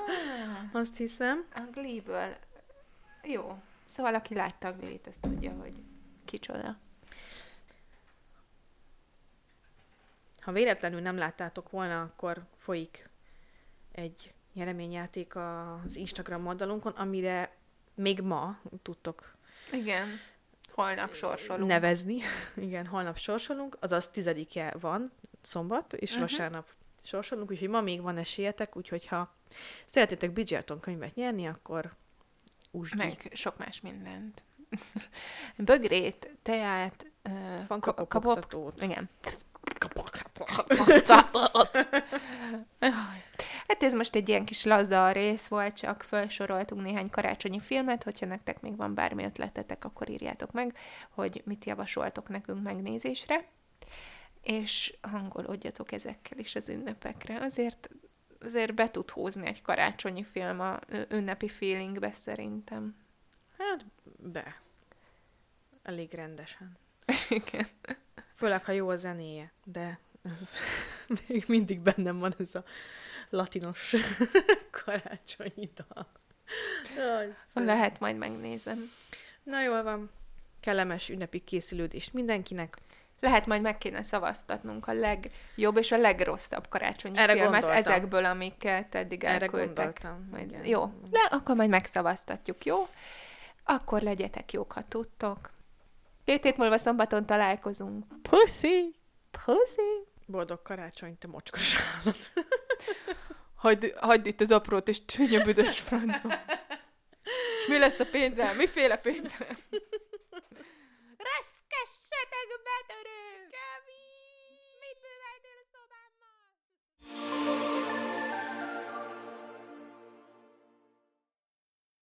azt hiszem. a Glee-ből. Jó. Szóval aki látta a Glee-t, azt tudja, hogy kicsoda. Ha véletlenül nem láttátok volna, akkor folyik egy nyereményjáték az Instagram oldalunkon, amire még ma tudtok Igen. Holnap sorsolunk. nevezni. Igen, holnap sorsolunk, azaz tizedike van, szombat, és Mhm. uh-huh. vasárnap sorsolunk, úgyhogy ma még van esélyetek, úgyhogy ha szeretnétek Bridgerton könyvet nyerni, akkor úsd Meg sok más mindent. Bögrét, teát, Van ka- kapok. kapoktatót. Igen. Hát ez most egy ilyen kis laza rész volt, csak felsoroltunk néhány karácsonyi filmet, hogyha nektek még van bármi ötletetek, akkor írjátok meg, hogy mit javasoltok nekünk megnézésre, és hangolódjatok ezekkel is az ünnepekre. Azért, azért be tud húzni egy karácsonyi film a ünnepi feelingbe szerintem. Hát, be. Elég rendesen. Igen. Főleg, ha jó a zenéje, de ez még mindig bennem van ez a latinos karácsonyi dal. Jaj. Lehet, majd megnézem. Na jól van. Kellemes ünnepi készülődést mindenkinek. Lehet majd meg kéne szavaztatnunk a legjobb és a legrosszabb karácsonyi Erre filmet gondoltam. ezekből, amiket eddig Erre elküldtek. gondoltam. Majd, igen. jó, le, akkor majd megszavaztatjuk, jó? Akkor legyetek jók, ha tudtok. Két hét múlva szombaton találkozunk. Puszi! Puszi! Boldog karácsony, te mocskos állat. hagyd, hagyd itt az aprót és csúnya büdös francba. És mi lesz a pénzem? Miféle pénzem? Reszkessetek betörő! Kevin! Mit műveltél a szobámmal?